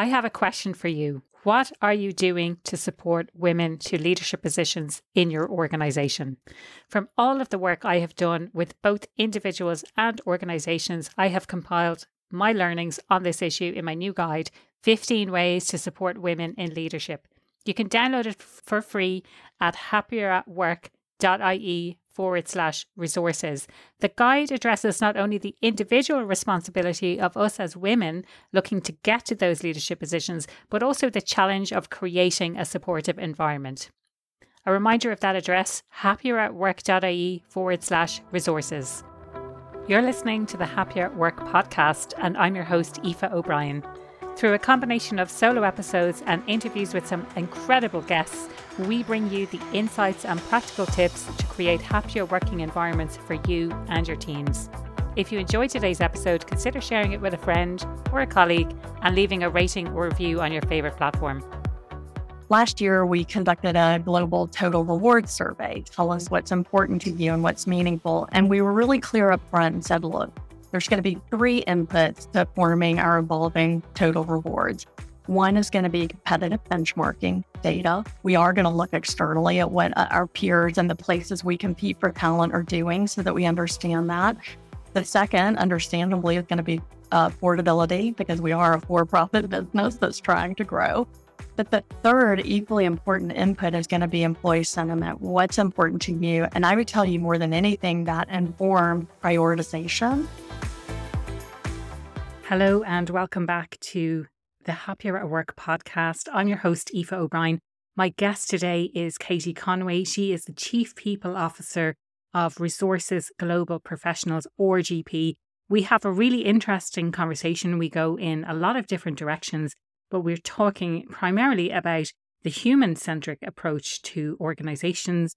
I have a question for you. What are you doing to support women to leadership positions in your organization? From all of the work I have done with both individuals and organizations, I have compiled my learnings on this issue in my new guide 15 Ways to Support Women in Leadership. You can download it for free at happieratwork.ie forward slash resources. The guide addresses not only the individual responsibility of us as women looking to get to those leadership positions, but also the challenge of creating a supportive environment. A reminder of that address happieratwork.ie forward slash resources. You're listening to the Happier at Work podcast, and I'm your host, Aoife O'Brien. Through a combination of solo episodes and interviews with some incredible guests, we bring you the insights and practical tips to create happier working environments for you and your teams. If you enjoyed today's episode, consider sharing it with a friend or a colleague and leaving a rating or review on your favourite platform. Last year, we conducted a global total reward survey. Tell us what's important to you and what's meaningful. And we were really clear up front and said, look, there's going to be three inputs to forming our evolving total rewards. One is going to be competitive benchmarking data. We are going to look externally at what uh, our peers and the places we compete for talent are doing so that we understand that. The second, understandably, is going to be uh, affordability because we are a for profit business that's trying to grow. But the third, equally important input is going to be employee sentiment. What's important to you? And I would tell you more than anything that informed prioritization Hello, and welcome back to the Happier at Work podcast. I'm your host, Aoife O'Brien. My guest today is Katy Conway. She is the Chief People Officer of Resources Global Professionals, or GP. We have a really interesting conversation. We go in a lot of different directions, but we're talking primarily about the human centric approach to organizations.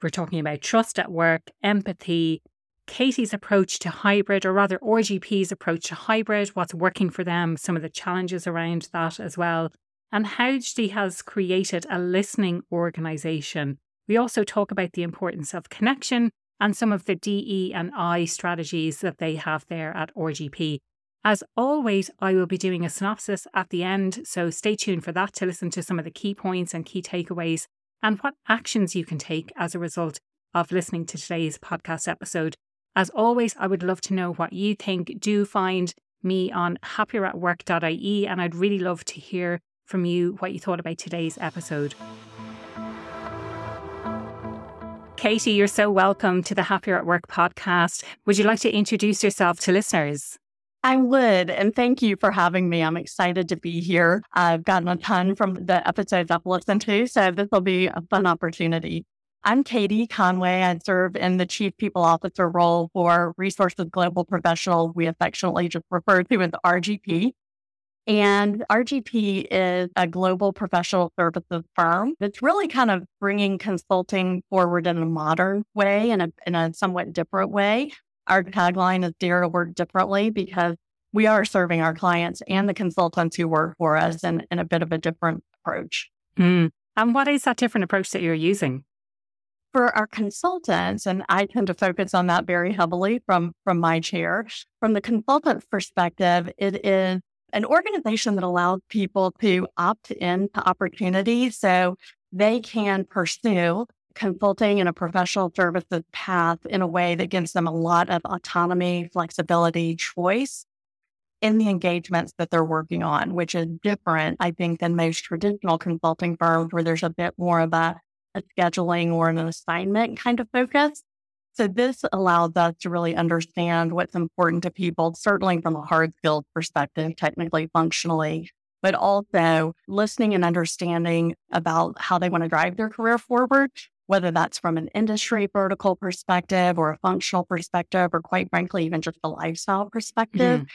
We're talking about trust at work, empathy, Katy's approach to hybrid, or rather RGP's approach to hybrid, what's working for them, some of the challenges around that as well, and how she has created a listening organisation. We also talk about the importance of connection and some of the DE and I strategies that they have there at RGP. As always, I will be doing a synopsis at the end, so stay tuned for that to listen to some of the key points and key takeaways and what actions you can take as a result of listening to today's podcast episode. As always, I would love to know what you think. Do find me on happieratwork.ie, and I'd really love to hear from you what you thought about today's episode. Katy, you're so welcome to the Happier at Work podcast. Would you like to introduce yourself to listeners? I would. And thank you for having me. I'm excited to be here. I've gotten a ton from the episodes I've listened to, so this will be a fun opportunity. I'm Katy Conway. I serve in the Chief People Officer role for Resources Global Professional. We affectionately just refer to as RGP. And RGP is a global professional services firm that's really kind of bringing consulting forward in a modern way, and in a somewhat different way. Our tagline is Dare to Work Differently because we are serving our clients and the consultants who work for us in, in a bit of a different approach. Mm. And what is that different approach that you're using? For our consultants, and I tend to focus on that very heavily from, from my chair, from the consultant perspective, it is an organization that allows people to opt in to opportunities so they can pursue consulting in a professional services path in a way that gives them a lot of autonomy, flexibility, choice in the engagements that they're working on, which is different, I think, than most traditional consulting firms where there's a bit more of a a scheduling or an assignment kind of focus. So this allows us to really understand what's important to people, certainly from a hard skills perspective, technically, functionally, but also listening and understanding about how they want to drive their career forward, whether that's from an industry vertical perspective or a functional perspective, or quite frankly, even just a lifestyle perspective. Mm-hmm.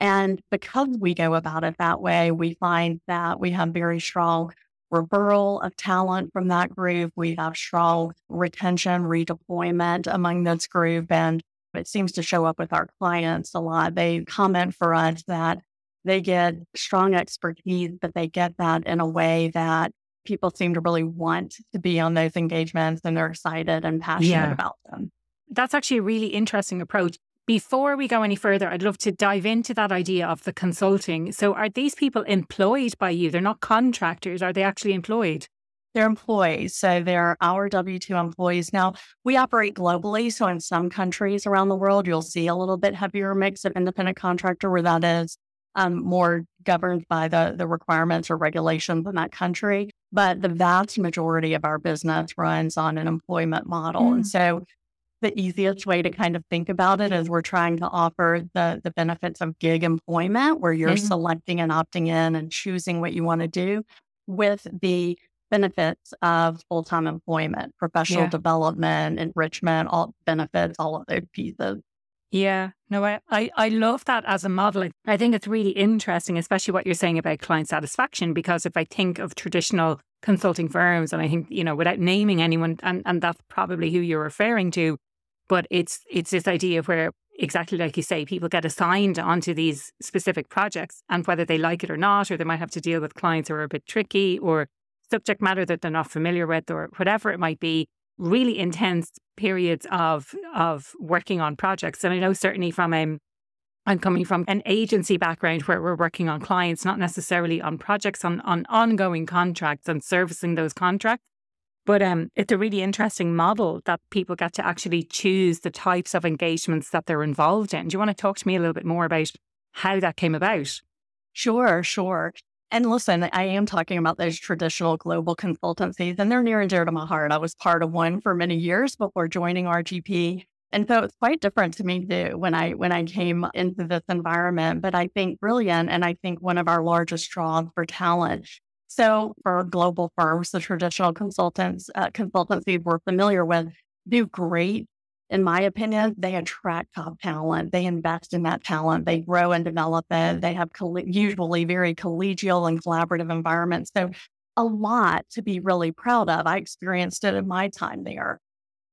And because we go about it that way, we find that we have very strong referral of talent from that group. We have strong retention, redeployment among this group. And it seems to show up with our clients a lot. They comment for us that they get strong expertise, but they get that in a way that people seem to really want to be on those engagements and they're excited and passionate yeah. about them. That's actually a really interesting approach. Before we go any further, I'd love to dive into that idea of the consulting. So, are these people employed by you? They're not contractors. Are they actually employed? They're employees. So they're our W 2 employees. Now, we operate globally. So in some countries around the world, you'll see a little bit heavier mix of independent contractor where that is um, more governed by the, the requirements or regulations in that country. But the vast majority of our business runs on an employment model. Mm. And so the easiest way to kind of think about it is we're trying to offer the the benefits of gig employment where you're mm-hmm. selecting and opting in and choosing what you want to do with the benefits of full-time employment professional yeah. development enrichment all benefits all of those pieces yeah no I, I i love that as a model i think it's really interesting especially what you're saying about client satisfaction because if i think of traditional consulting firms and i think you know without naming anyone and, and that's probably who you're referring to but it's it's this idea where exactly like you say, people get assigned onto these specific projects, and whether they like it or not, or they might have to deal with clients who are a bit tricky, or subject matter that they're not familiar with, or whatever it might be. Really intense periods of of working on projects, and I know certainly from um, I'm coming from an agency background where we're working on clients, not necessarily on projects, on on ongoing contracts and servicing those contracts. But um, it's a really interesting model that people get to actually choose the types of engagements that they're involved in. Do you want to talk to me a little bit more about how that came about? Sure, sure. And listen, I am talking about those traditional global consultancies, and they're near and dear to my heart. I was part of one for many years before joining RGP. And so it's quite different to me too when I when I came into this environment. But I think brilliant, and I think one of our largest draws for talent so for global firms, the traditional consultants, uh, consultancies we're familiar with do great. In my opinion, they attract top talent. They invest in that talent. They grow and develop it. They have coll- usually very collegial and collaborative environments. So a lot to be really proud of. I experienced it in my time there.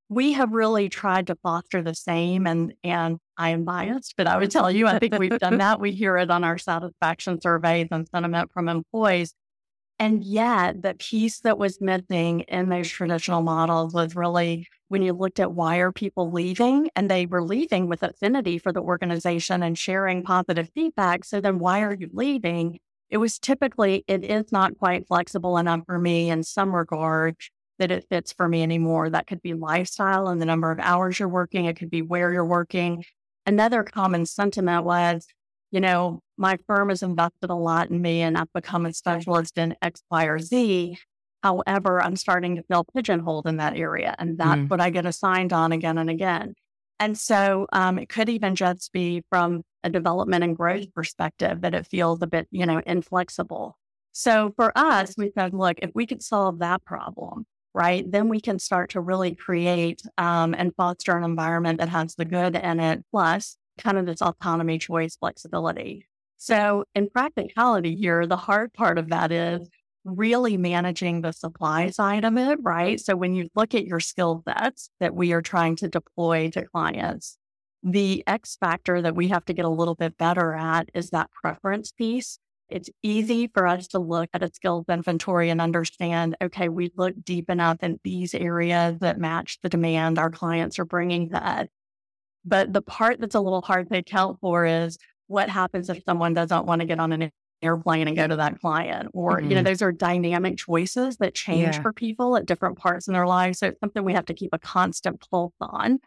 We have really tried to foster the same, and and I am biased, but I would tell you, I think we've done that. We hear it on our satisfaction surveys and sentiment from employees and yet, the piece that was missing in those traditional models was really when you looked at why are people leaving, and they were leaving with affinity for the organization and sharing positive feedback. So then, why are you leaving? It was typically, it is not quite flexible enough for me in some regard that it fits for me anymore. That could be lifestyle and the number of hours you're working, it could be where you're working. Another common sentiment was, you know, my firm has invested a lot in me and I've become a specialist in X, Y, or Z. However, I'm starting to feel pigeonholed in that area. And that's mm. what I get assigned on again and again. And so um, it could even just be from a development and growth perspective that it feels a bit, you know, inflexible. So for us, we said, look, if we could solve that problem, right, then we can start to really create um, and foster an environment that has the good in it, plus kind of this autonomy, choice, flexibility. So, in practicality here, the hard part of that is mm-hmm. really managing the supply side of it, right? So, when you look at your skill sets that we are trying to deploy to clients, the X factor that we have to get a little bit better at is that preference piece. It's easy for us to look at a skills inventory and understand, okay, we look deep enough in these areas that match the demand our clients are bringing that. But the part that's a little hard to account for is what happens if someone doesn't want to get on an airplane and go to that client? Or, mm-hmm. you know, mm-hmm. those are dynamic choices that change yeah. for people at different parts in their lives. So it's something we have to keep a constant pulse on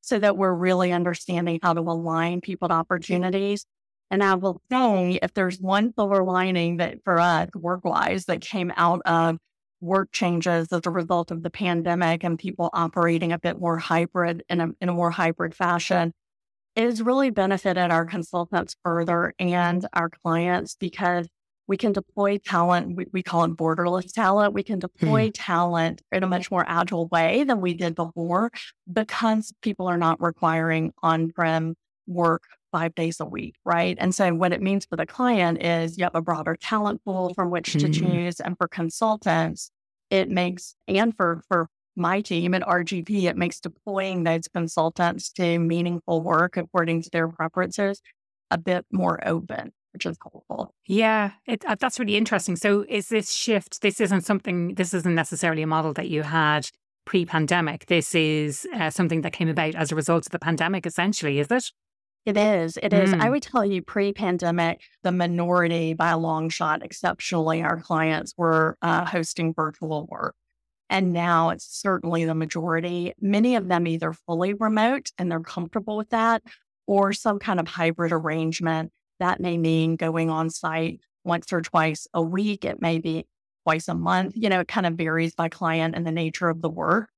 so that we're really understanding how to align people to opportunities. And I will say, if there's one silver lining that for us work wise that came out of work changes as a result of the pandemic and people operating a bit more hybrid in a, in a more hybrid fashion, it has really benefited our consultants further and our clients because we can deploy talent. We, we call it borderless talent. We can deploy hmm. talent in a much more agile way than we did before because people are not requiring on prem work five days a week, right? And so what it means for the client is you have a broader talent pool from which to mm-hmm. choose. And for consultants, it makes, and for, for my team at RGP, it makes deploying those consultants to meaningful work according to their preferences a bit more open, which is helpful. Yeah, it, uh, that's really interesting. So, is this shift? This isn't something. This isn't necessarily a model that you had pre-pandemic. This is uh, something that came about as a result of the pandemic, essentially, is it? It is. It is. Mm. I would tell you pre pandemic, the minority by a long shot, exceptionally, our clients were uh, hosting virtual work. And now it's certainly the majority. Many of them either fully remote and they're comfortable with that, or some kind of hybrid arrangement. That may mean going on site once or twice a week. It may be twice a month. You know, it kind of varies by client and the nature of the work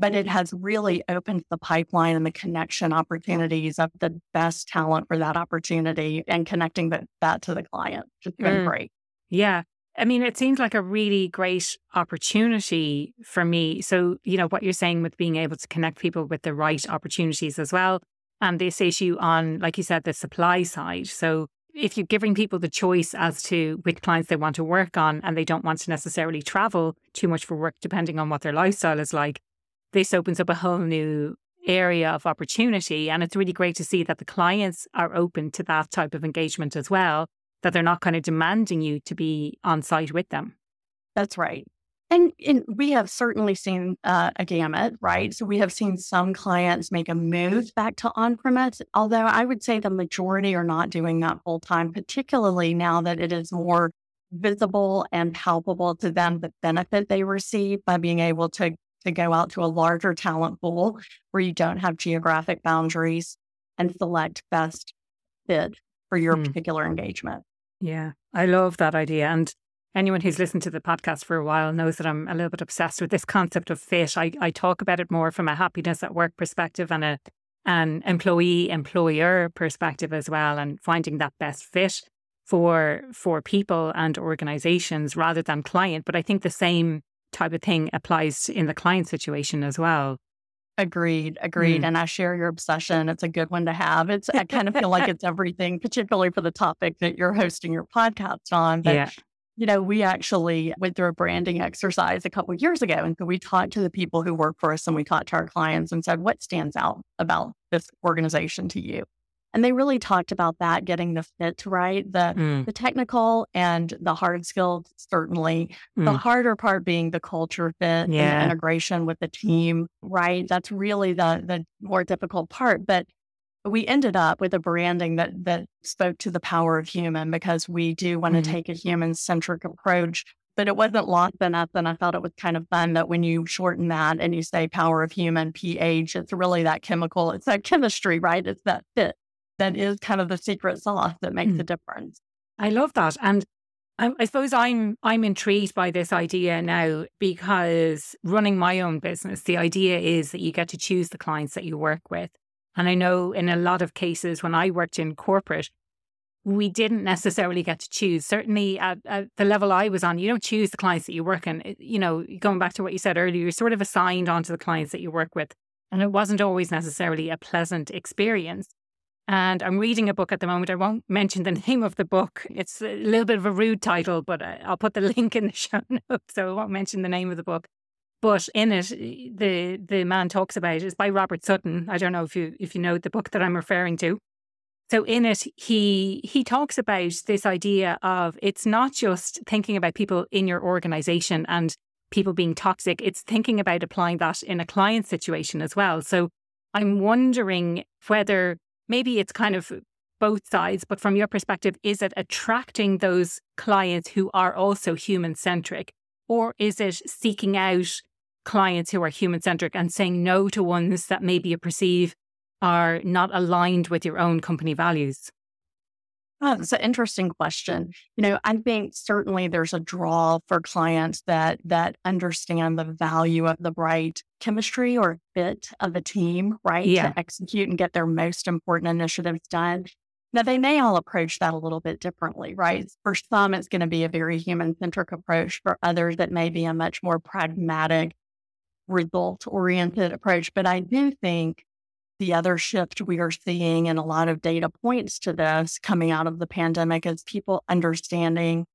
but it has really opened the pipeline and the connection opportunities of the best talent for that opportunity and connecting that, that to the client. It's been mm. great. Yeah. I mean, it seems like a really great opportunity for me. So, you know, what you're saying with being able to connect people with the right opportunities as well. And this issue on, like you said, the supply side. So, if you're giving people the choice as to which clients they want to work on and they don't want to necessarily travel too much for work, depending on what their lifestyle is like, this opens up a whole new area of opportunity. And it's really great to see that the clients are open to that type of engagement as well, that they're not kind of demanding you to be on site with them. That's right. And, and we have certainly seen uh, a gamut, right? So we have seen some clients make a move back to on premise, although I would say the majority are not doing that full time, particularly now that it is more visible and palpable to them the benefit they receive by being able to to go out to a larger talent pool where you don't have geographic boundaries and select best fit for your hmm. particular engagement. Yeah, I love that idea. And anyone who's listened to the podcast for a while knows that I'm a little bit obsessed with this concept of fit. I, I talk about it more from a happiness at work perspective and a an employee employer perspective as well and finding that best fit for for people and organizations rather than client. But I think the same type of thing applies in the client situation as well. Agreed, agreed. Mm. And I share your obsession. It's a good one to have. It's I kind of feel like it's everything, particularly for the topic that you're hosting your podcast on. But yeah. you know, we actually went through a branding exercise a couple years ago. And so we talked to the people who work for us and we talked to our clients and said, what stands out about this organization to you? And they really talked about that, getting the fit right, the mm. the technical and the hard skills, certainly. Mm. The harder part being the culture fit yeah. and the integration with the team, right? That's really the the more difficult part. But we ended up with a branding that that spoke to the power of human because we do want to mm. take a human centric approach. But it wasn't lost in us. And I thought it was kind of fun that when you shorten that and you say power of human, pH, it's really that chemical, it's that chemistry, right? It's that fit that is kind of the secret sauce that makes mm. a difference. I love that. And I, I suppose I'm I'm intrigued by this idea now because running my own business, the idea is that you get to choose the clients that you work with. And I know in a lot of cases when I worked in corporate, we didn't necessarily get to choose. Certainly at, at, the level I was on, you don't choose the clients that you work in. You know, going back to what you said earlier, you're sort of assigned onto the clients that you work with. And it wasn't always necessarily a pleasant experience. And I'm reading a book at the moment. I won't mention the name of the book. It's a little bit of a rude title, but uh, I'll put the link in the show notes. So I won't mention the name of the book. But in it, the the man talks about it's by Robert Sutton. I don't know if you if you know the book that I'm referring to. So in it, he he talks about this idea of it's not just thinking about people in your organization and people being toxic. It's thinking about applying that in a client situation as well. So I'm wondering whether maybe it's kind of both sides, but from your perspective, is it attracting those clients who are also human centric? Or is it seeking out clients who are human centric and saying no to ones that maybe you perceive are not aligned with your own company values? Oh, that's an interesting question. You know, I think certainly there's a draw for clients that that understand the value of the right chemistry or fit of a team, right? Yeah. To execute and get their most important initiatives done. Now they may all approach that a little bit differently, right? For some, it's going to be a very human centric approach. For others, it may be a much more pragmatic, result oriented approach. But I do think the other shift we are seeing, and a lot of data points to this coming out of the pandemic, is people understanding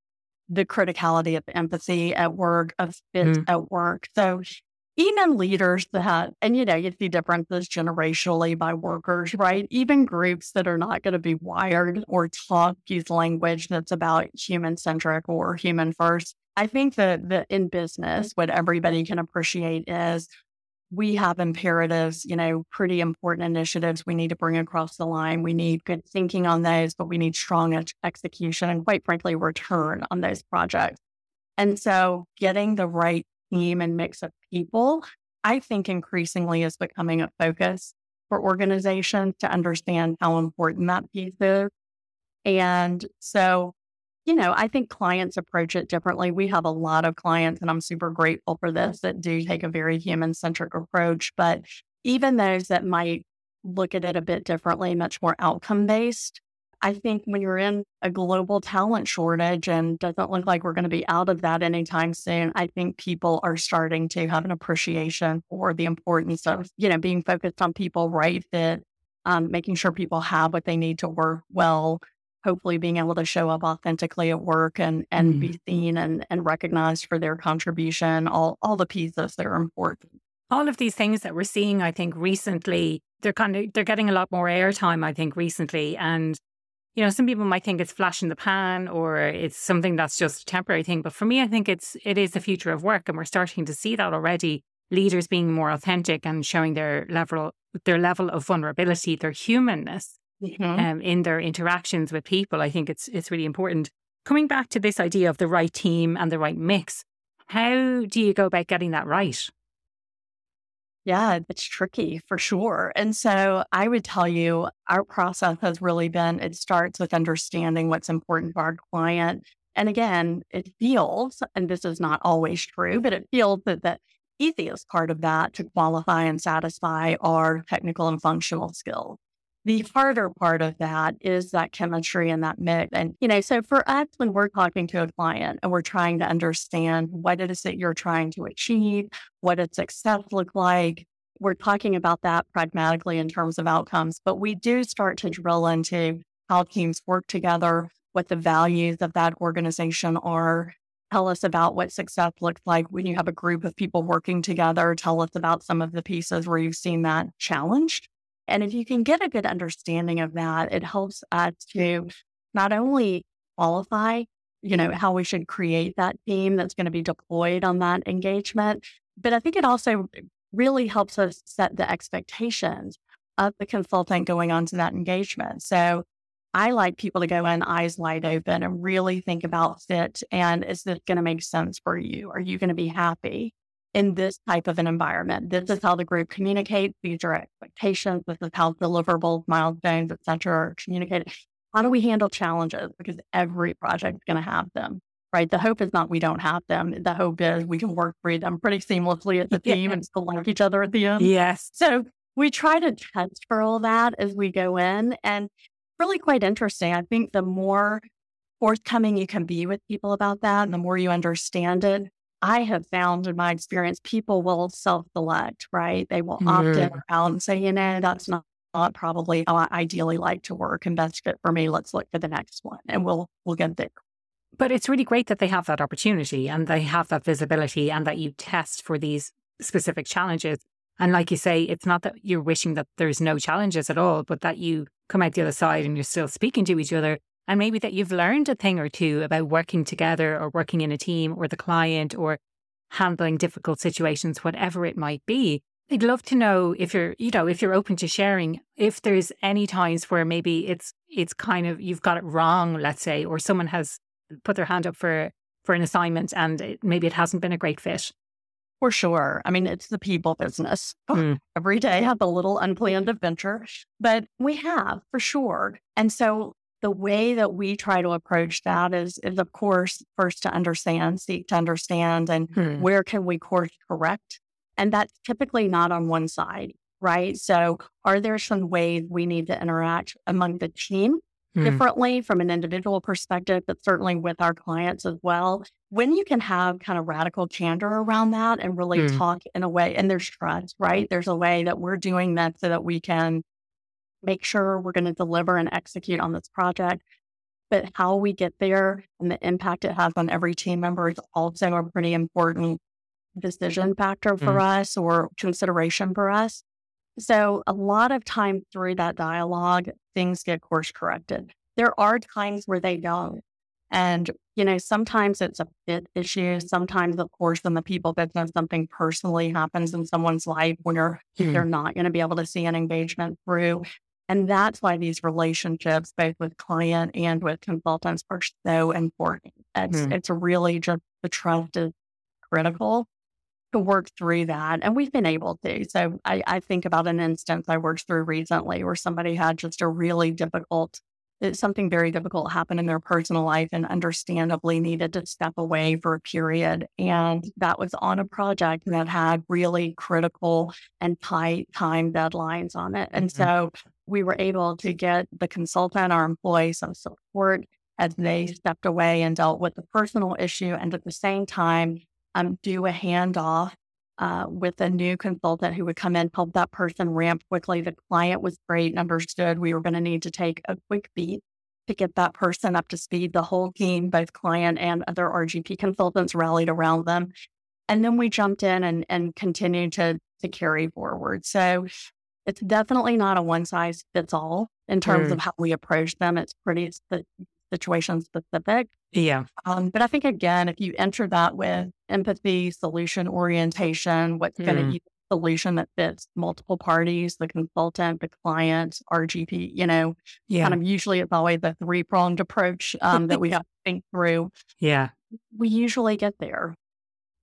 the criticality of empathy at work, of fit mm. at work. So even leaders that, and you know, you see differences generationally by workers, right? Even groups that are not going to be wired or talk, use language that's about human centric or human first. I think that, that in business, what everybody can appreciate is we have imperatives, you know, pretty important initiatives we need to bring across the line. We need good thinking on those, but we need strong ex- execution and, quite frankly, return on those projects. And so, getting the right team and mix of people, I think increasingly is becoming a focus for organizations to understand how important that piece is. And so, you know, I think clients approach it differently. We have a lot of clients, and I'm super grateful for this, that do take a very human centric approach. But even those that might look at it a bit differently, much more outcome based, I think when you're in a global talent shortage and doesn't look like we're going to be out of that anytime soon, I think people are starting to have an appreciation for the importance of, you know, being focused on people right fit, um, making sure people have what they need to work well, hopefully being able to show up authentically at work and and mm. be seen and and recognized for their contribution all all the pieces that are important. All of these things that we're seeing i think recently they're kind of they're getting a lot more airtime i think recently. And you know some people might think it's flash in the pan or it's something that's just a temporary thing. But for me i think it's it is the future of work and we're starting to see that already. Leaders being more authentic and showing their level their level of vulnerability their humanness mm-hmm. um, in their interactions with people. I think it's it's really important. Coming back to this idea of the right team and the right mix, how do you go about getting that right? Yeah, it's tricky for sure. And so I would tell you our process has really been it starts with understanding what's important for our client. And again, it feels, and this is not always true, but it feels that the easiest part of that to qualify and satisfy are technical and functional skills. The harder part of that is that chemistry and that mix. And, you know, so for us, when we're talking to a client and we're trying to understand what it is that you're trying to achieve, what does success look like, we're talking about that pragmatically in terms of outcomes, but we do start to drill into how teams work together, what the values of that organization are. Tell us about what success looks like when you have a group of people working together. Tell us about some of the pieces where you've seen that challenged. And if you can get a good understanding of that, it helps us to not only qualify, you know, how we should create that team that's going to be deployed on that engagement, but I think it also really helps us set the expectations of the consultant going on to that engagement. So I like people to go in eyes wide open and really think about fit and is this going to make sense for you? Are you going to be happy? In this type of an environment. This is how the group communicates. These are expectations. This is how deliverables, milestones, et cetera, are communicated. How do we handle challenges? Because every project is going to have them, right? The hope is not we don't have them. The hope is we can work through them pretty seamlessly as a team and still like each other at the end. Yes. So we try to test for all that as we go in and really quite interesting. I think the more forthcoming you can be with people about that and the more you understand it, I have found in my experience, people will self select, right? They will opt in mm. out and say, you know, that's not, not probably how I ideally like to work and best fit for me. Let's look for the next one and we'll we'll get there. But it's really great that they have that opportunity and they have that visibility and that you test for these specific challenges. And like you say, it's not that you're wishing that there's no challenges at all, but that you come out the other side and you're still speaking to each other and maybe that you've learned a thing or two about working together or working in a team or the client or handling difficult situations, whatever it might be. I'd love to know if you're, you know, if you're open to sharing, if there's any times where maybe it's it's kind of you've got it wrong, let's say, or someone has put their hand up for for an assignment and it, maybe it hasn't been a great fit. For sure. I mean, it's the people business. Mm. Every day have a little unplanned adventure, but we have for sure. And so the way that we try to approach that is, is of course, first to understand, seek to understand, and hmm. where can we course correct? And that's typically not on one side, right? So, are there some ways we need to interact among the team hmm. differently from an individual perspective, but certainly with our clients as well? When you can have kind of radical candor around that and really hmm. talk in a way, and there's trust, right? There's a way that we're doing that so that we can make sure we're going to deliver and execute on this project. But how we get there and the impact it has on every team member is also a pretty important decision factor for mm. us or consideration for us. So, a lot of time through that dialogue, things get course corrected. There are times where they don't. And you know, sometimes it's a fit issue. Sometimes, of course, in the people business, something personally happens in someone's life where mm. they're not going to be able to see an engagement through. And that's why these relationships, both with client and with consultants, are so important. It's, mm. it's really just the trust is critical to work through that. And we've been able to. So I, I think about an instance I worked through recently where somebody had just a really difficult something very difficult happened in their personal life and understandably needed to step away for a period. And that was on a project that had really critical and tight time deadlines on it. And mm-hmm. so we were able to get the consultant, our employee, some support as they stepped away and dealt with the personal issue. And at the same time, um, do a handoff uh, with a new consultant who would come in, help that person ramp quickly. The client was great and understood we were going to need to take a quick beat to get that person up to speed. The whole team, both client and other RGP consultants, rallied around them. And then we jumped in and, and continued to, to carry forward. So it's definitely not a one size fits all in terms mm. of how we approach them. It's pretty situation specific. Yeah. Um, but I think, again, if you enter that with empathy, solution orientation, what's mm. going to be the solution that fits multiple parties, the consultant, the client, RGP, you know, yeah. kind of usually it's always a three pronged approach um, that we have to think through. Yeah. We usually get there.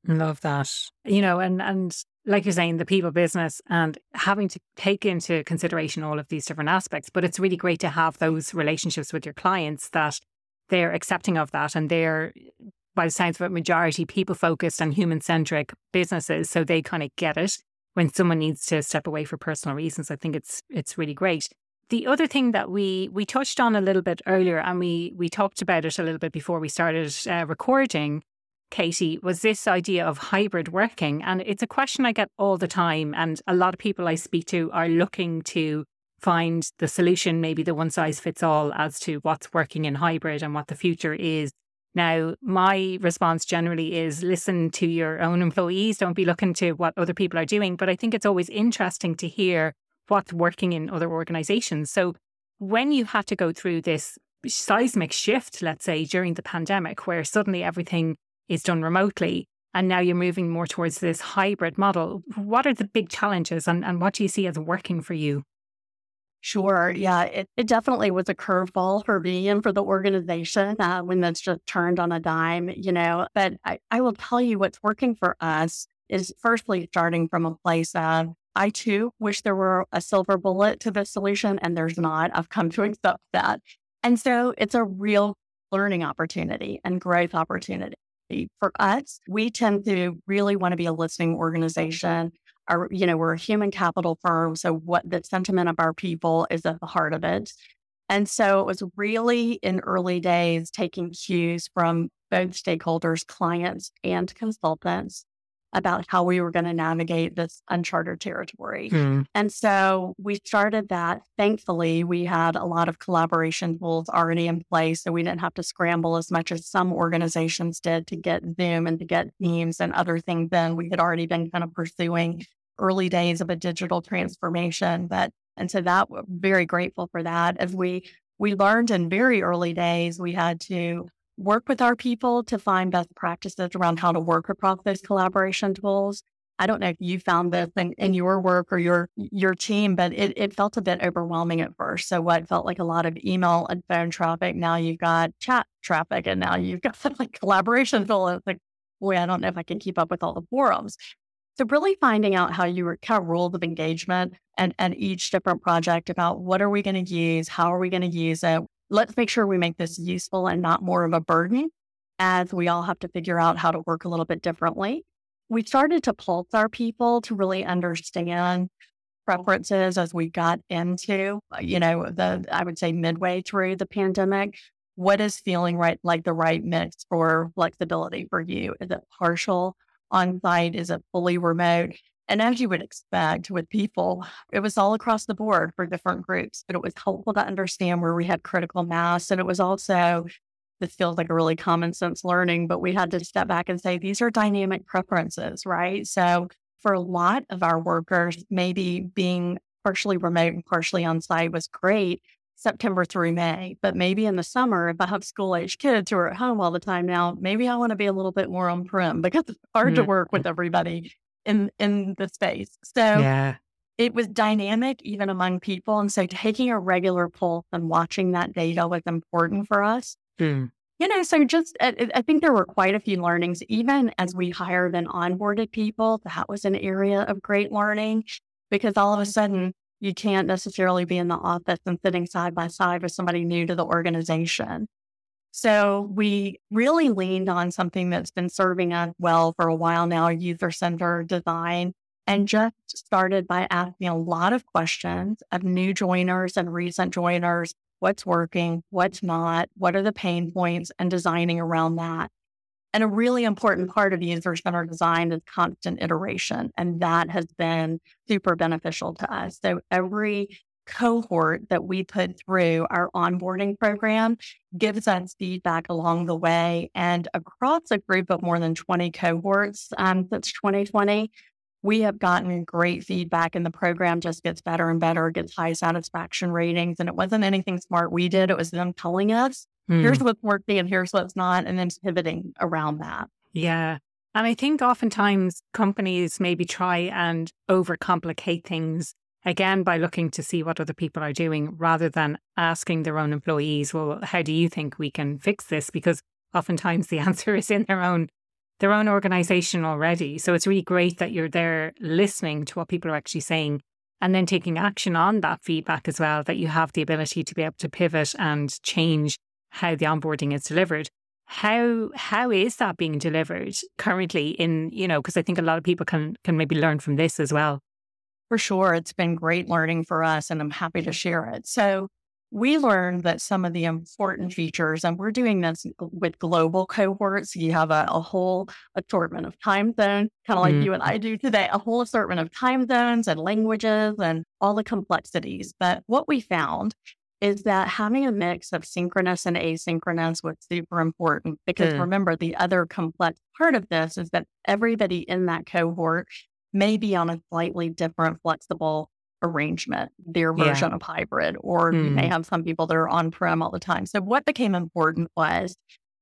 Love that. You know, and, and, like you're saying, the people business and having to take into consideration all of these different aspects. But it's really great to have those relationships with your clients that they're accepting of that and they're, by the sounds of it, majority people focused and human centric businesses. So they kind of get it when someone needs to step away for personal reasons. I think it's it's really great. The other thing that we we touched on a little bit earlier, and we we talked about it a little bit before we started uh, recording, Katy, was this idea of hybrid working. And it's a question I get all the time. And a lot of people I speak to are looking to find the solution, maybe the one size fits all, as to what's working in hybrid and what the future is. Now, my response generally is listen to your own employees. Don't be looking to what other people are doing. But I think it's always interesting to hear what's working in other organizations. So, when you had to go through this seismic shift, let's say during the pandemic, where suddenly everything is done remotely. And now you're moving more towards this hybrid model. What are the big challenges and, and what do you see as working for you? Sure. Yeah, it, it definitely was a curveball for me and for the organization uh, when that's just turned on a dime, you know. But I, I will tell you what's working for us is firstly starting from a place of I too wish there were a silver bullet to this solution, and there's not. I've come to accept that. And so it's a real learning opportunity and growth opportunity for us, we tend to really want to be a listening organization. Our, you know, we're a human capital firm. So what the sentiment of our people is at the heart of it. And so it was really in early days taking cues from both stakeholders, clients and consultants about how we were going to navigate this uncharted territory. Mm. And so we started that. Thankfully, we had a lot of collaboration tools already in place. So we didn't have to scramble as much as some organizations did to get Zoom and to get Teams and other things. Then we had already been kind of pursuing early days of a digital transformation. But and so that we're very grateful for that. As we we learned in very early days, we had to work with our people to find best practices around how to work across those collaboration tools. I don't know if you found this in, in your work or your your team, but it, it felt a bit overwhelming at first. So what felt like a lot of email and phone traffic, now you've got chat traffic, and now you've got like collaboration tool. It's like, boy, I don't know if I can keep up with all the forums. So really finding out how you kind of rules of engagement and, and each different project about what are we going to use, how are we going to use it, let's make sure we make this useful and not more of a burden as we all have to figure out how to work a little bit differently. We started to pulse our people to really understand preferences as we got into, you know, the, I would say midway through the pandemic. What is feeling right, like the right mix for flexibility for you? Is it partial on site? Is it fully remote? And as you would expect with people, it was all across the board for different groups, but it was helpful to understand where we had critical mass. And it was also, this feels like a really common sense learning, but we had to step back and say, these are dynamic preferences, right? So for a lot of our workers, maybe being partially remote and partially on site was great. September through May. But maybe in the summer, if I have school age kids who are at home all the time now, maybe I want to be a little bit more on prem because it's hard mm-hmm. to work with everybody in in the space. So yeah. it was dynamic even among people. And so taking a regular pulse and watching that data was important for us. Mm. You know, so just I think there were quite a few learnings, even as we hired and onboarded people. That was an area of great learning because all of a sudden you can't necessarily be in the office and sitting side by side with somebody new to the organization. So we really leaned on something that's been serving us well for a while now, user centered design, and just started by asking a lot of questions of new joiners and recent joiners. What's working? What's not? What are the pain points? And designing around that. And a really important part of user centered design is constant iteration. And that has been super beneficial to us. So every cohort that we put through our onboarding program gives us feedback along the way. And across a group of more than 20 cohorts um, since 2020, we have gotten great feedback and the program just gets better and better, gets high satisfaction ratings. And it wasn't anything smart we did, it was them telling us Here's hmm. what's working and here's what's not, and then pivoting around that. Yeah. And I think oftentimes companies maybe try and overcomplicate things again by looking to see what other people are doing rather than asking their own employees, well, how do you think we can fix this? Because oftentimes the answer is in their own their own organization already. So it's really great that you're there listening to what people are actually saying and then taking action on that feedback as well, that you have the ability to be able to pivot and change how the onboarding is delivered. How how is that being delivered currently in, you know, because I think a lot of people can can maybe learn from this as well. For sure. It's been great learning for us and I'm happy to share it. So we learned that some of the important features, and we're doing this with global cohorts. You have a, a whole assortment of time zones, kind of like mm. you and I do today, a whole assortment of time zones and languages and all the complexities. But what we found is that having a mix of synchronous and asynchronous was super important because mm. remember, the other complex part of this is that everybody in that cohort may be on a slightly different, flexible arrangement, their version yeah. of hybrid, or mm. you may mm. have some people that are on prem all the time. So, what became important was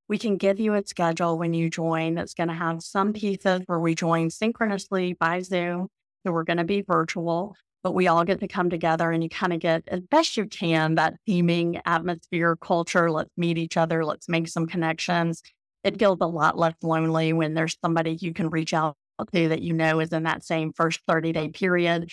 we can give you a schedule when you join that's going to have some pieces where we join synchronously by Zoom. So, we're going to be virtual but we all get to come together and you kind of get as best you can that theming atmosphere, culture. Let's meet each other. Let's make some connections. It feels a lot less lonely when there's somebody you can reach out to that you know is in that same first 30 day period.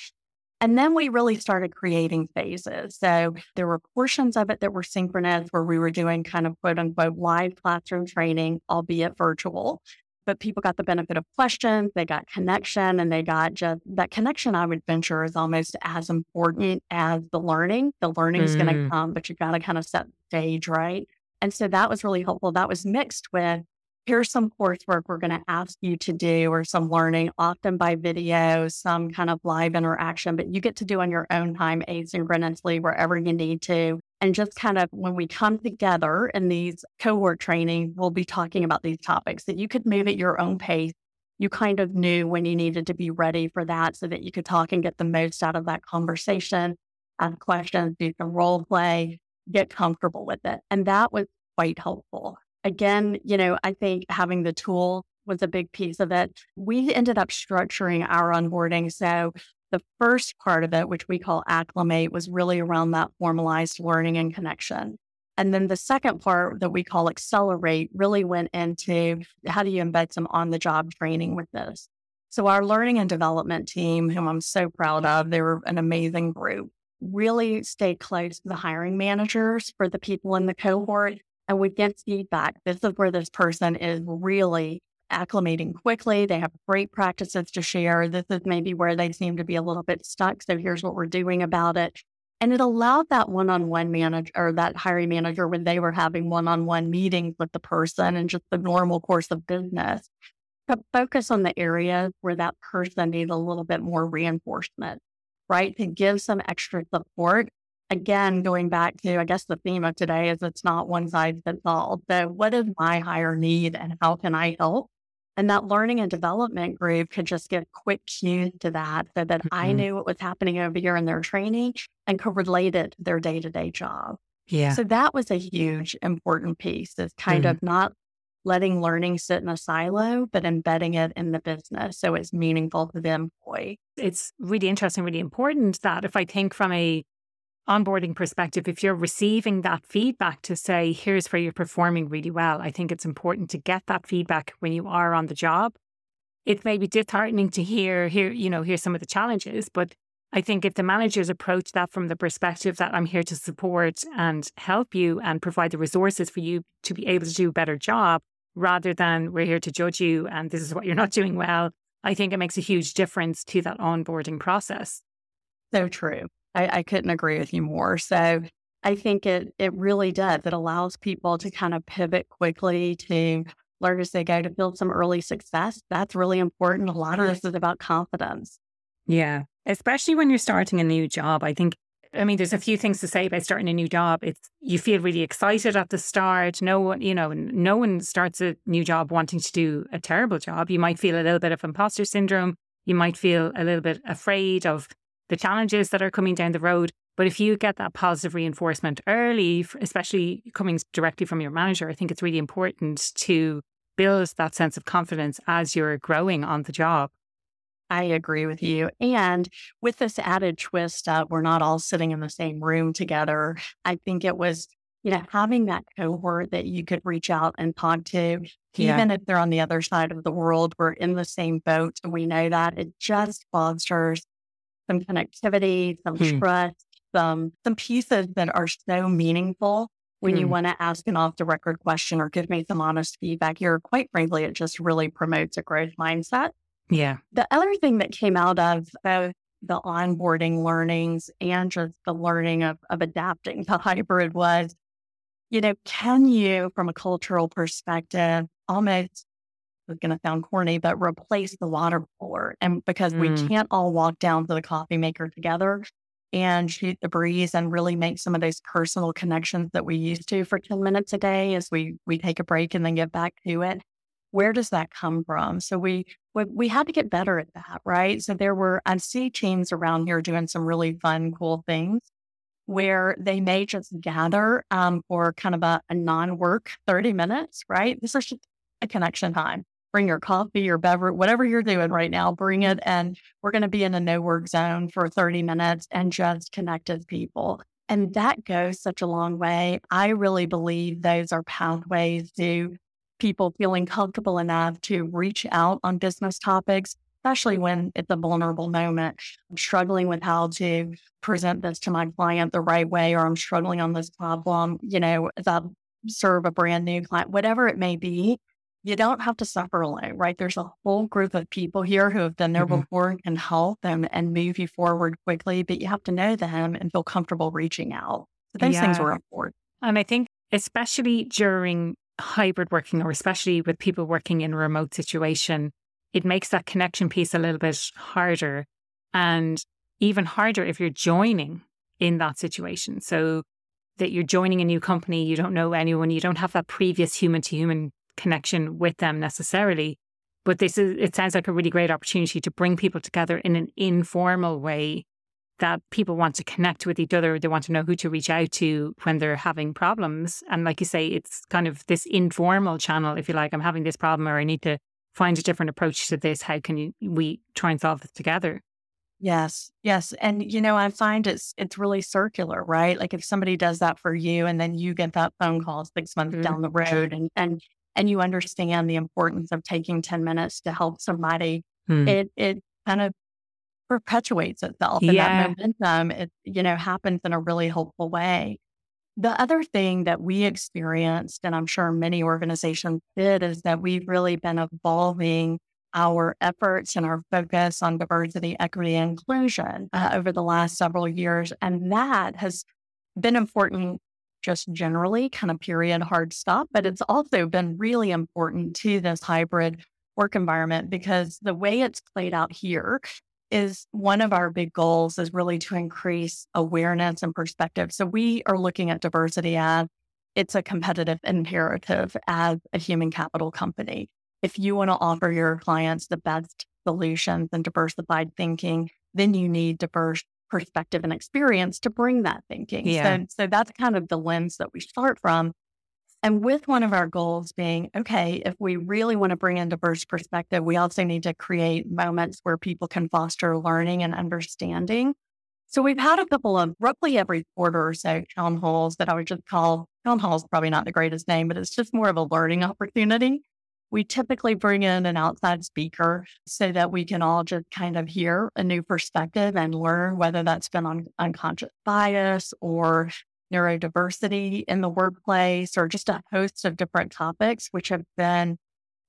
And then we really started creating phases. So there were portions of it that were synchronous where we were doing kind of quote unquote live classroom training, albeit virtual but people got the benefit of questions, they got connection, and they got just that connection. I would venture is almost as important as the learning. The learning is mm. going to come, but you got to kind of set the stage, right? And so that was really helpful. That was mixed with here's some coursework we're going to ask you to do or some learning, often by video, some kind of live interaction, but you get to do on your own time asynchronously wherever you need to. And just kind of when we come together in these cohort training, we'll be talking about these topics that you could move at your own pace. You kind of knew when you needed to be ready for that so that you could talk and get the most out of that conversation, ask questions, do some role play, get comfortable with it. And that was quite helpful. Again, you know, I think having the tool was a big piece of it. We ended up structuring our onboarding. So the first part of it, which we call acclimate, was really around that formalized learning and connection. And then the second part that we call accelerate really went into how do you embed some on the job training with this? So, our learning and development team, whom I'm so proud of, they were an amazing group, really stayed close to the hiring managers for the people in the cohort and we get feedback. This is where this person is really acclimating quickly. They have great practices to share. This is maybe where they seem to be a little bit stuck. So here's what we're doing about it. And it allowed that one on one manager or that hiring manager when they were having one on one meetings with the person and just the normal course of business to focus on the areas where that person needs a little bit more reinforcement, right? To give some extra support. Again, going back to, I guess the theme of today is it's not one size fits all. So, what is my higher need and how can I help? And that learning and development group could just give quick cues to that so that mm-hmm. I knew what was happening over here in their training and could relate it to their day to day job. Yeah. So that was a huge important piece is kind mm-hmm. of not letting learning sit in a silo, but embedding it in the business so it's meaningful to the employee. It's really interesting, really important that if I think from a onboarding perspective, if you're receiving that feedback to say, here's where you're performing really well, I think it's important to get that feedback when you are on the job. It may be disheartening to hear, hear, you know, hear some of the challenges, but I think if the managers approach that from the perspective that I'm here to support and help you and provide the resources for you to be able to do a better job, rather than we're here to judge you and this is what you're not doing well, I think it makes a huge difference to that onboarding process. So true. I, I couldn't agree with you more. So I think it it really does. It allows people to kind of pivot quickly to learn as they go to build some early success. That's really important. A lot of this is about confidence. Yeah. Especially when you're starting a new job. I think I mean, there's a few things to say about starting a new job. It's you feel really excited at the start. No one, you know, no one starts a new job wanting to do a terrible job. You might feel a little bit of imposter syndrome. You might feel a little bit afraid of the challenges that are coming down the road. But if you get that positive reinforcement early, especially coming directly from your manager, I think it's really important to build that sense of confidence as you're growing on the job. I agree with you. And with this added twist of we're not all sitting in the same room together, I think it was, you know, having that cohort that you could reach out and talk to, yeah. even if they're on the other side of the world, we're in the same boat. And we know that it just fosters some connectivity, some hmm. trust, some some pieces that are so meaningful when hmm. you want to ask an off the record question or give me some honest feedback here. Quite frankly, it just really promotes a growth mindset. Yeah. The other thing that came out of both the onboarding learnings and just the learning of, of adapting to hybrid was, you know, can you, from a cultural perspective, almost it's going to sound corny, but replace the water cooler. And because mm. we can't all walk down to the coffee maker together and shoot the breeze and really make some of those personal connections that we used to for 10 minutes a day as we we take a break and then get back to it. Where does that come from? So we we, we had to get better at that, right? So there were I see teams around here doing some really fun, cool things where they may just gather um, for kind of a, a non-work 30 minutes, right? This is just a connection time bring your coffee, your beverage, whatever you're doing right now, bring it. And we're going to be in a no work zone for 30 minutes and just connect with people. And that goes such a long way. I really believe those are pathways to people feeling comfortable enough to reach out on business topics, especially when it's a vulnerable moment. I'm struggling with how to present this to my client the right way, or I'm struggling on this problem, you know, as I serve a brand new client, whatever it may be you don't have to suffer alone, right? There's a whole group of people here who have been there mm-hmm. before and can help them and move you forward quickly, but you have to know them and feel comfortable reaching out. So those yeah. things were important. And I think, especially during hybrid working or especially with people working in a remote situation, it makes that connection piece a little bit harder and even harder if you're joining in that situation. So that you're joining a new company, you don't know anyone, you don't have that previous human to human connection with them necessarily. But this is, it sounds like a really great opportunity to bring people together in an informal way that people want to connect with each other. They want to know who to reach out to when they're having problems. And like you say, it's kind of this informal channel, if you like, I'm having this problem or I need to find a different approach to this. How can you, we try and solve it together? Yes, yes. And you know, I find it's it's really circular, right? Like if somebody does that for you and then you get that phone call six months mm-hmm. down the road and and and you understand the importance of taking 10 minutes to help somebody, hmm. it it kind of perpetuates itself. And yeah. that momentum, it, you know, happens in a really hopeful way. The other thing that we experienced, and I'm sure many organizations did, is that we've really been evolving our efforts and our focus on diversity, equity, and inclusion uh, over the last several years. And that has been important just generally kind of period hard stop, but mm. it's also been really important to this hybrid work environment because the way it's played out here is one of our big goals is really to increase awareness and perspective. So we are looking at diversity as it's a competitive imperative as a human capital company. if you want to offer your clients the best solutions and diversified thinking, then you need diverse perspective and experience to bring that thinking. Yeah. So, so that's kind of the lens that we start from. And with one of our goals being, okay, if we really want to bring in diverse perspective, we also need to create moments where people can foster learning and understanding. So we've had a couple of roughly every quarter or so town halls that I would just call town halls, probably not the greatest name, but it's just more of a learning opportunity. We typically bring in an outside speaker so that we can all just kind of hear a new perspective and learn whether that's been on unconscious bias or neurodiversity in the workplace or just a host of different topics, which have been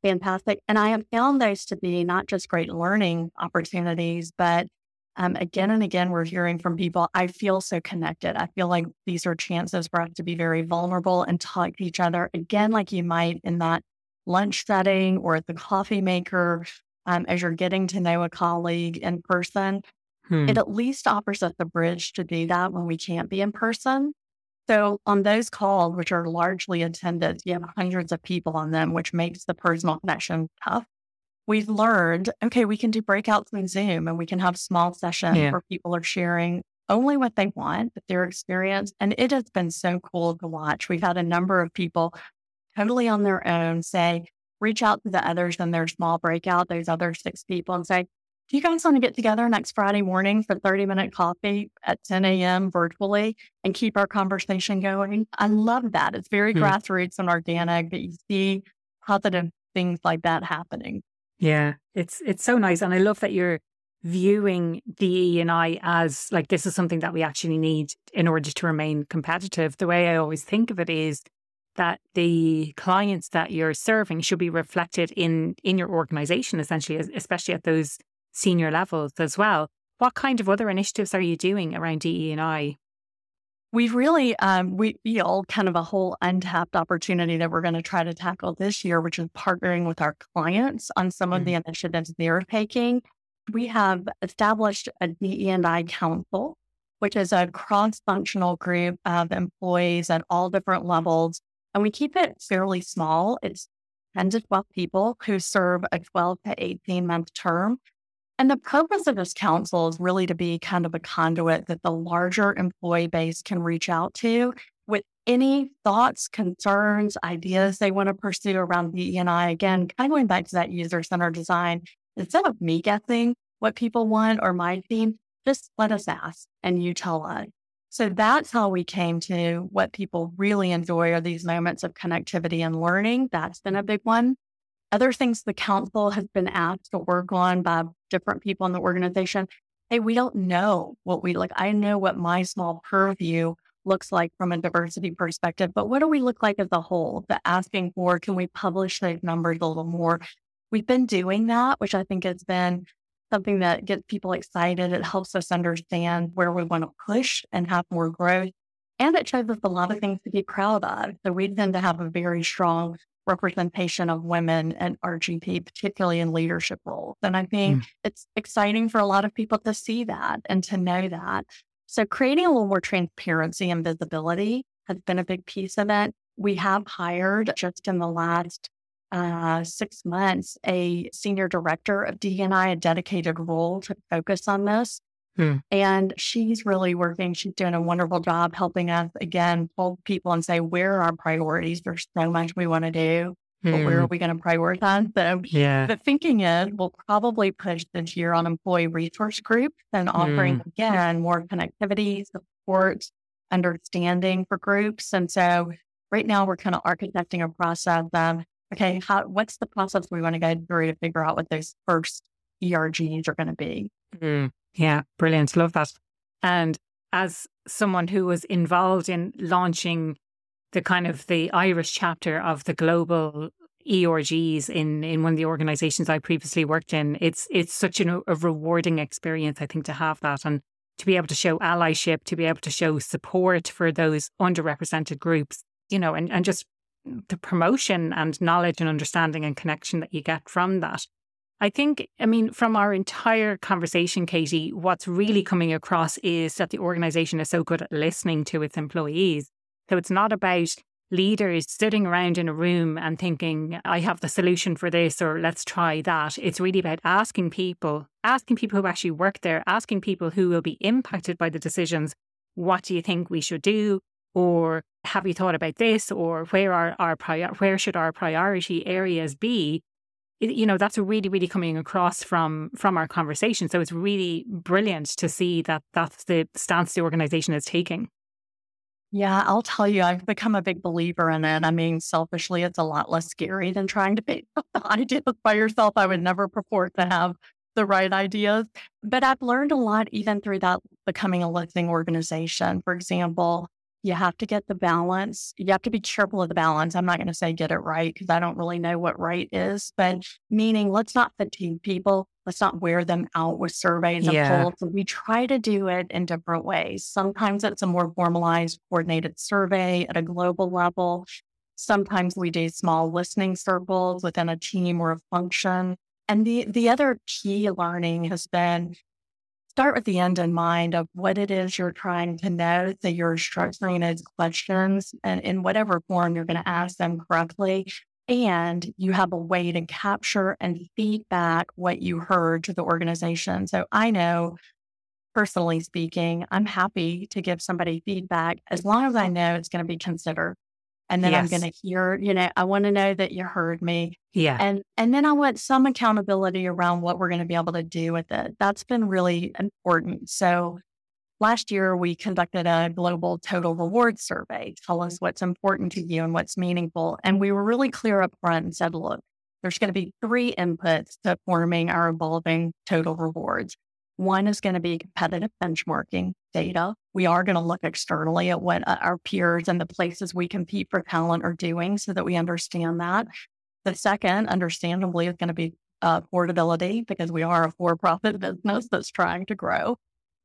fantastic. And I have found those to be not just great learning opportunities, but um, again and again, we're hearing from people, I feel so connected. I feel like these are chances for us to be very vulnerable and talk to each other again, like you might in that lunch setting or at the coffee maker um, as you're getting to know a colleague in person. Hmm. It at least offers us the bridge to do that when we can't be in person. So on those calls, which are largely attended, you have hundreds of people on them, which makes the personal connection tough. We've learned, okay, we can do breakouts in Zoom and we can have small sessions yeah. where people are sharing only what they want, but their experience. And it has been so cool to watch. We've had a number of people totally on their own say, reach out to the others in their small breakout, those other six people, and say, do you guys want to get together next Friday morning for 30 minute coffee at 10 a.m. virtually and keep our conversation going? I love that. It's very mm grassroots and organic that you see positive things like that happening. Yeah, it's it's so nice. And I love that you're viewing DE and I as like this is something that we actually need in order to remain competitive. The way I always think of it is that the clients that you're serving should be reflected in in your organization essentially especially at those senior levels as well. What kind of other initiatives are you doing around DE and I? We've really um, we feel kind of a whole untapped opportunity that we're going to try to tackle this year, which is partnering with our clients on some of mm-hmm. the initiatives they're taking. We have established a DE and I council, which is a cross-functional group of employees at all different levels, and we keep it fairly small. It's 10 to 12 people who serve a 12 to 18 month term. And the purpose of this council is really to be kind of a conduit that the larger employee base can reach out to with any thoughts, concerns, ideas they want to pursue around DEI. Again, kind of going back to that user centered design, instead of me guessing what people want or my team, just let us ask and you tell us. So that's how we came to what people really enjoy are these moments of connectivity and learning. That's been a big one. Other things the council has been asked to work on by different people in the organization. Hey, we don't know what we like. I know what my small purview looks like from a diversity perspective, but what do we look like as a whole? The asking for, can we publish those numbers a little more? We've been doing that, which I think has been something that gets people excited. It helps us understand where we want to push and have more growth. And it shows us a lot of things to be proud of. So we tend to have a very strong representation of women and RGP, particularly in leadership roles. And I think mm. it's exciting for a lot of people to see that and to know that. So creating a little more transparency and visibility has been a big piece of it. We have hired just in the last uh, six months a senior director of DNI, a dedicated role to focus on this. Hmm. And she's really working. She's doing a wonderful job helping us again pull people and say, where are our priorities? There's so much we want to do, hmm. but where are hmm. we going to prioritize? So yeah. the thinking is we'll probably push this year on employee resource groups and offering hmm. again more connectivity, support, understanding for groups. And so right now we're kind of architecting a process of okay, how what's the process we want to go through to figure out what those first ERGs are going to be? Mm. Yeah, brilliant. Love that. And as someone who was involved in launching the kind of the Irish chapter of the global ERGs in in one of the organizations I previously worked in, it's it's such an, a rewarding experience, I think, to have that and to be able to show allyship, to be able to show support for those underrepresented groups, you know, and, and just the promotion and knowledge and understanding and connection that you get from that. I think, I mean, from our entire conversation, Katy, what's really coming across is that the organization is so good at listening to its employees. So it's not about leaders sitting around in a room and thinking, I have the solution for this or let's try that. It's really about asking people, asking people who actually work there, asking people who will be impacted by the decisions, what do you think we should do? Or have you thought about this? Or where are our prior, where should our priority areas be? you know that's really really coming across from from our conversation so it's really brilliant to see that that's the stance the organization is taking yeah, I'll tell you, I've become a big believer in it. I mean, selfishly, it's a lot less scary than trying to be ideas by yourself. I would never purport to have the right ideas. But I've learned a lot even through that becoming a listening organization. For example, you have to get the balance. You have to be careful of the balance. I'm not going to say get it right because I don't really know what right is, but mm. meaning let's not fatigue people. Let's not wear them out with surveys and yeah. polls. We try to do it in different ways. Sometimes it's a more formalized, coordinated survey at a global level. Sometimes we do small listening circles within a team or a function. And the, the other key learning has been start with the end in mind of what it is you're trying to know that you're structuring those questions and in whatever form you're going to ask them correctly. And you have a way to capture and feedback what you heard to the organization. So I know personally speaking, I'm happy to give somebody feedback as long as I know it's going to be considered and then yes. I'm going to hear, you know, I want to know that you heard me. Yeah. And and then I want some accountability around what we're going to be able to do with it. That's been really important. So last year we conducted a global total reward survey. Tell us what's important to you and what's meaningful. And we were really clear up front and said, look, there's going to be three inputs to forming our evolving total rewards. One is going to be competitive benchmarking data. We are going to look externally at what uh, our peers and the places we compete for talent are doing so that we understand that. The second, understandably, is going to be uh, portability because we are a for profit business that's trying to grow.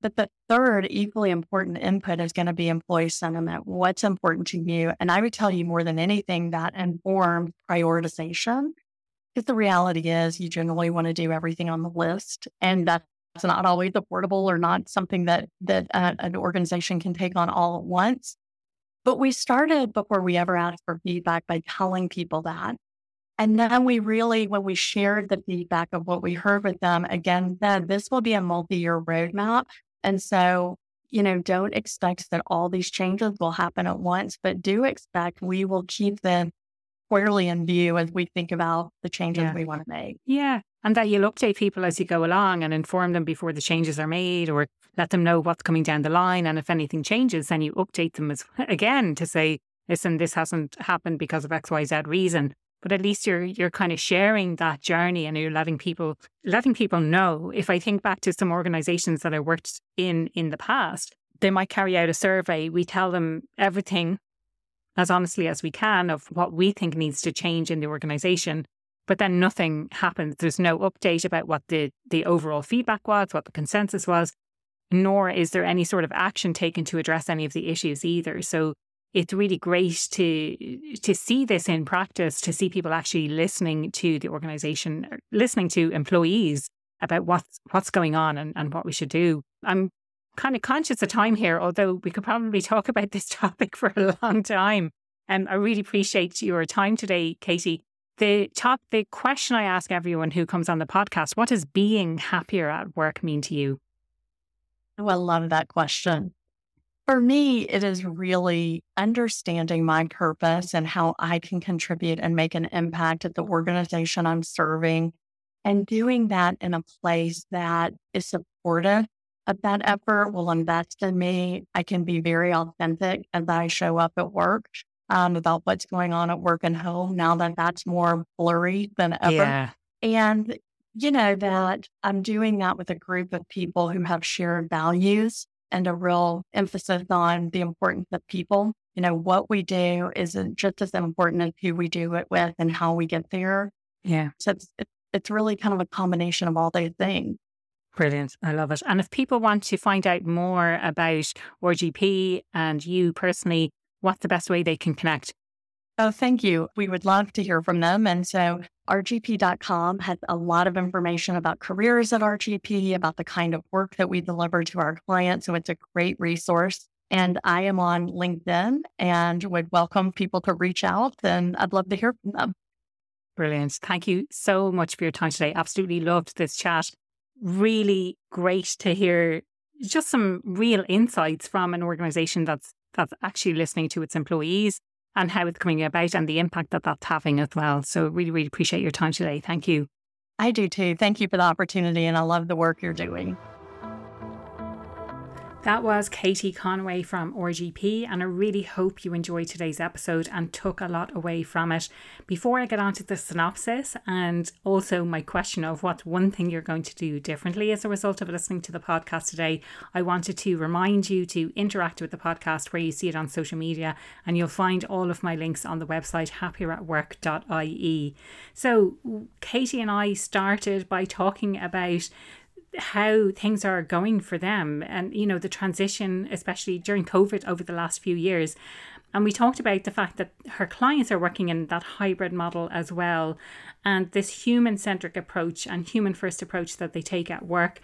But the third, equally important input is going to be employee sentiment. What's important to you? And I would tell you more than anything that informs prioritization. Because the reality is, you generally want to do everything on the list, and that it's not always affordable or not something that that uh, an organization can take on all at once. But we started before we ever asked for feedback by telling people that. And then we really, when we shared the feedback of what we heard with them, again, said this will be a multi year roadmap. And so, you know, don't expect that all these changes will happen at once, but do expect we will keep them squarely in view as we think about the changes yeah. we want to make. Yeah. And that you'll update people as you go along and inform them before the changes are made or let them know what's coming down the line. And if anything changes, then you update them as again to say, listen, this hasn't happened because of XYZ reason. But at least you're you're kind of sharing that journey and you're letting people letting people know. If I think back to some organizations that I worked in in the past, they might carry out a survey. We tell them everything as honestly as we can of what we think needs to change in the organization. But then nothing happens. There's no update about what the, the overall feedback was, what the consensus was, nor is there any sort of action taken to address any of the issues either. So it's really great to to see this in practice, to see people actually listening to the organization, er, listening to employees about what's what's going on and, and what we should do. I'm kind of conscious of time here, although we could probably talk about this topic for a long time. And I really appreciate your time today, Katy. The top, the question I ask everyone who comes on the podcast: What does being happier at work mean to you? Oh, I love that question. For me, it is really understanding my purpose and how I can contribute and make an impact at the organization I'm serving, and doing that in a place that is supportive of that effort will invest in me. I can be very authentic as I show up at work um, about what's going on at work and home now that that's more blurry than ever. Yeah. And, you know, that I'm doing that with a group of people who have shared values and a real emphasis on the importance of people. You know, what we do isn't just as important as who we do it with and how we get there. Yeah. So it's, it's really kind of a combination of all those things. Brilliant. I love it. And if people want to find out more about RGP and you personally, what's the best way they can connect? Oh, thank you. We would love to hear from them. And so RGP.com has a lot of information about careers at RGP, about the kind of work that we deliver to our clients. So it's a great resource. And I am on LinkedIn and would welcome people to reach out. And I'd love to hear from them. Brilliant. Thank you so much for your time today. Absolutely loved this chat. Really great to hear just some real insights from an organization that's that's actually listening to its employees and how it's coming about and the impact that that's having as well. So really, really appreciate your time today. Thank you. I do too. Thank you for the opportunity and I love the work you're doing. That was Katy Conway from RGP, and I really hope you enjoyed today's episode and took a lot away from it. Before I get on to the synopsis and also my question of what's one thing you're going to do differently as a result of listening to the podcast today, I wanted to remind you to interact with the podcast where you see it on social media, and you'll find all of my links on the website happieratwork.ie. So, Katy and I started by talking about how things are going for them and you know the transition especially during covid over the last few years and we talked about the fact that her clients are working in that hybrid model as well and this human centric approach and human first approach that they take at work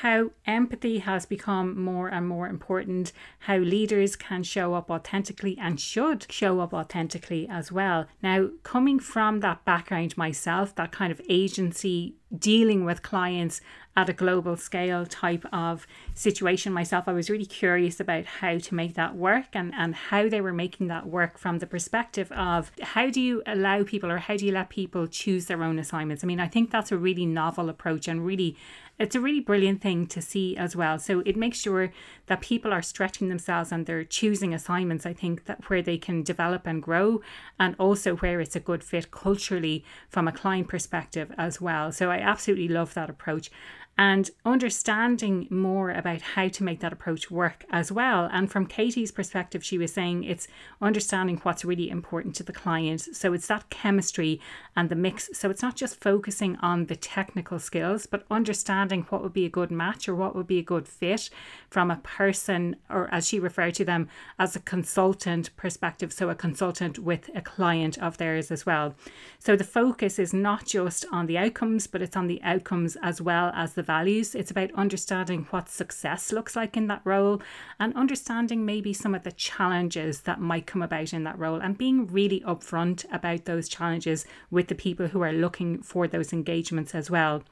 how empathy has become more and more important, how leaders can show up authentically and should show up authentically as well. Now, coming from that background myself, that kind of agency dealing with clients at a global scale type of situation myself, I was really curious about how to make that work and, and how they were making that work from the perspective of how do you allow people or how do you let people choose their own assignments? I mean, I think that's a really novel approach and really it's a really brilliant thing to see as well. So it makes sure that people are stretching themselves and they're choosing assignments, I think, that where they can develop and grow and also where it's a good fit culturally from a client perspective as well. So I absolutely love that approach and understanding more about how to make that approach work as well. And from Katy's perspective, she was saying it's understanding what's really important to the client. So it's that chemistry and the mix. So it's not just focusing on the technical skills, but understanding what would be a good match or what would be a good fit from a person, or as she referred to them, as a consultant perspective. So a consultant with a client of theirs as well. So the focus is not just on the outcomes, but it's on the outcomes as well as the values. It's about understanding what success looks like in that role and understanding maybe some of the challenges that might come about in that role and being really upfront about those challenges with the people who are looking for those engagements as well.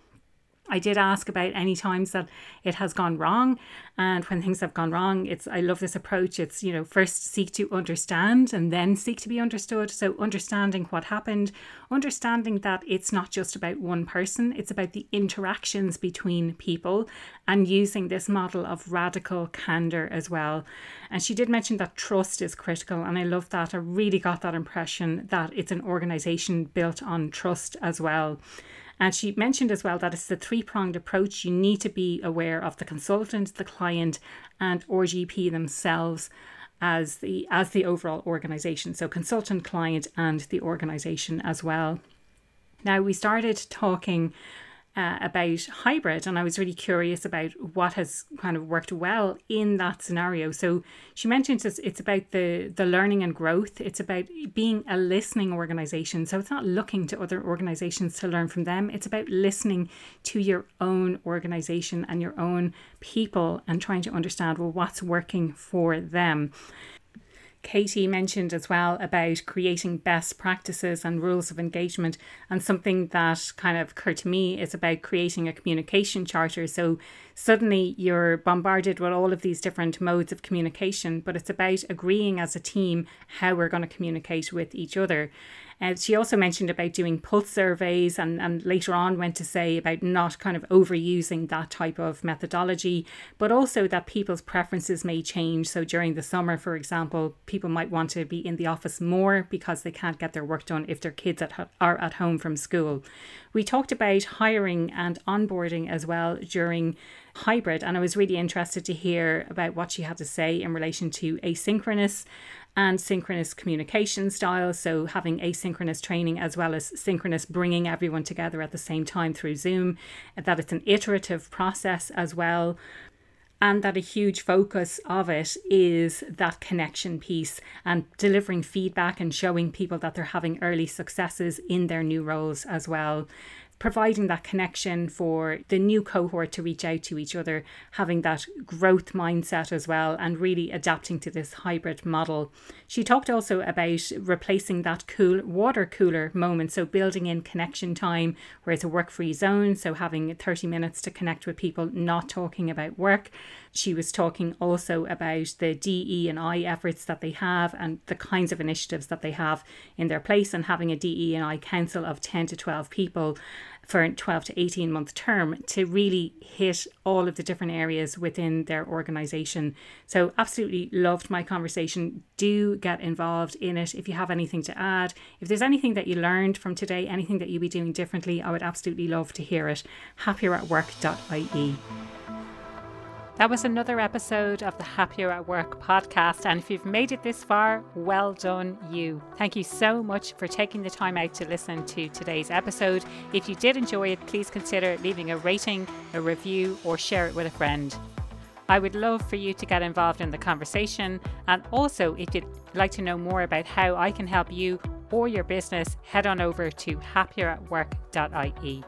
I did ask about any times that it has gone wrong. And when things have gone wrong, it's I love this approach. It's, you know, first seek to understand and then seek to be understood. So understanding what happened, understanding that it's not just about one person, it's about the interactions between people and using this model of radical candor as well. And she did mention that trust is critical. And I love that. I really got that impression that it's an organization built on trust as well. And she mentioned as well that it's a three pronged approach. You need to be aware of the consultant, the client, and RGP themselves as the as the overall organization. So consultant, client, and the organization as well. Now we started talking uh, about hybrid, and I was really curious about what has kind of worked well in that scenario. So she mentioned it's, it's about the the learning and growth. It's about being a listening organization. So it's not looking to other organizations to learn from them. It's about listening to your own organization and your own people and trying to understand well what's working for them. Katy mentioned as well about creating best practices and rules of engagement. And something that kind of occurred to me is about creating a communication charter. So suddenly you're bombarded with all of these different modes of communication, but it's about agreeing as a team how we're going to communicate with each other. Uh, she also mentioned about doing pulse surveys and, and later on went to say about not kind of overusing that type of methodology, but also that people's preferences may change. So during the summer, for example, people might want to be in the office more because they can't get their work done if their kids at, are at home from school. We talked about hiring and onboarding as well during hybrid, and I was really interested to hear about what she had to say in relation to asynchronous and synchronous communication styles. So, having asynchronous training as well as synchronous, bringing everyone together at the same time through Zoom, that it's an iterative process as well. And that a huge focus of it is that connection piece and delivering feedback and showing people that they're having early successes in their new roles as well providing that connection for the new cohort to reach out to each other, having that growth mindset as well, and really adapting to this hybrid model. She talked also about replacing that cool water cooler moment, so building in connection time where it's a work free zone, so having 30 minutes to connect with people, not talking about work. She was talking also about the DE and I efforts that they have and the kinds of initiatives that they have in their place and having a DE and I council of 10 to 12 people for a 12 to 18 month term to really hit all of the different areas within their organization. So, absolutely loved my conversation. Do get involved in it. If you have anything to add, if there's anything that you learned from today, anything that you'll be doing differently, I would absolutely love to hear it. Happieratwork.ie. That was another episode of the Happier at Work podcast. And if you've made it this far, well done, you. Thank you so much for taking the time out to listen to today's episode. If you did enjoy it, please consider leaving a rating, a review, or share it with a friend. I would love for you to get involved in the conversation. And also, if you'd like to know more about how I can help you or your business, head on over to happieratwork.ie.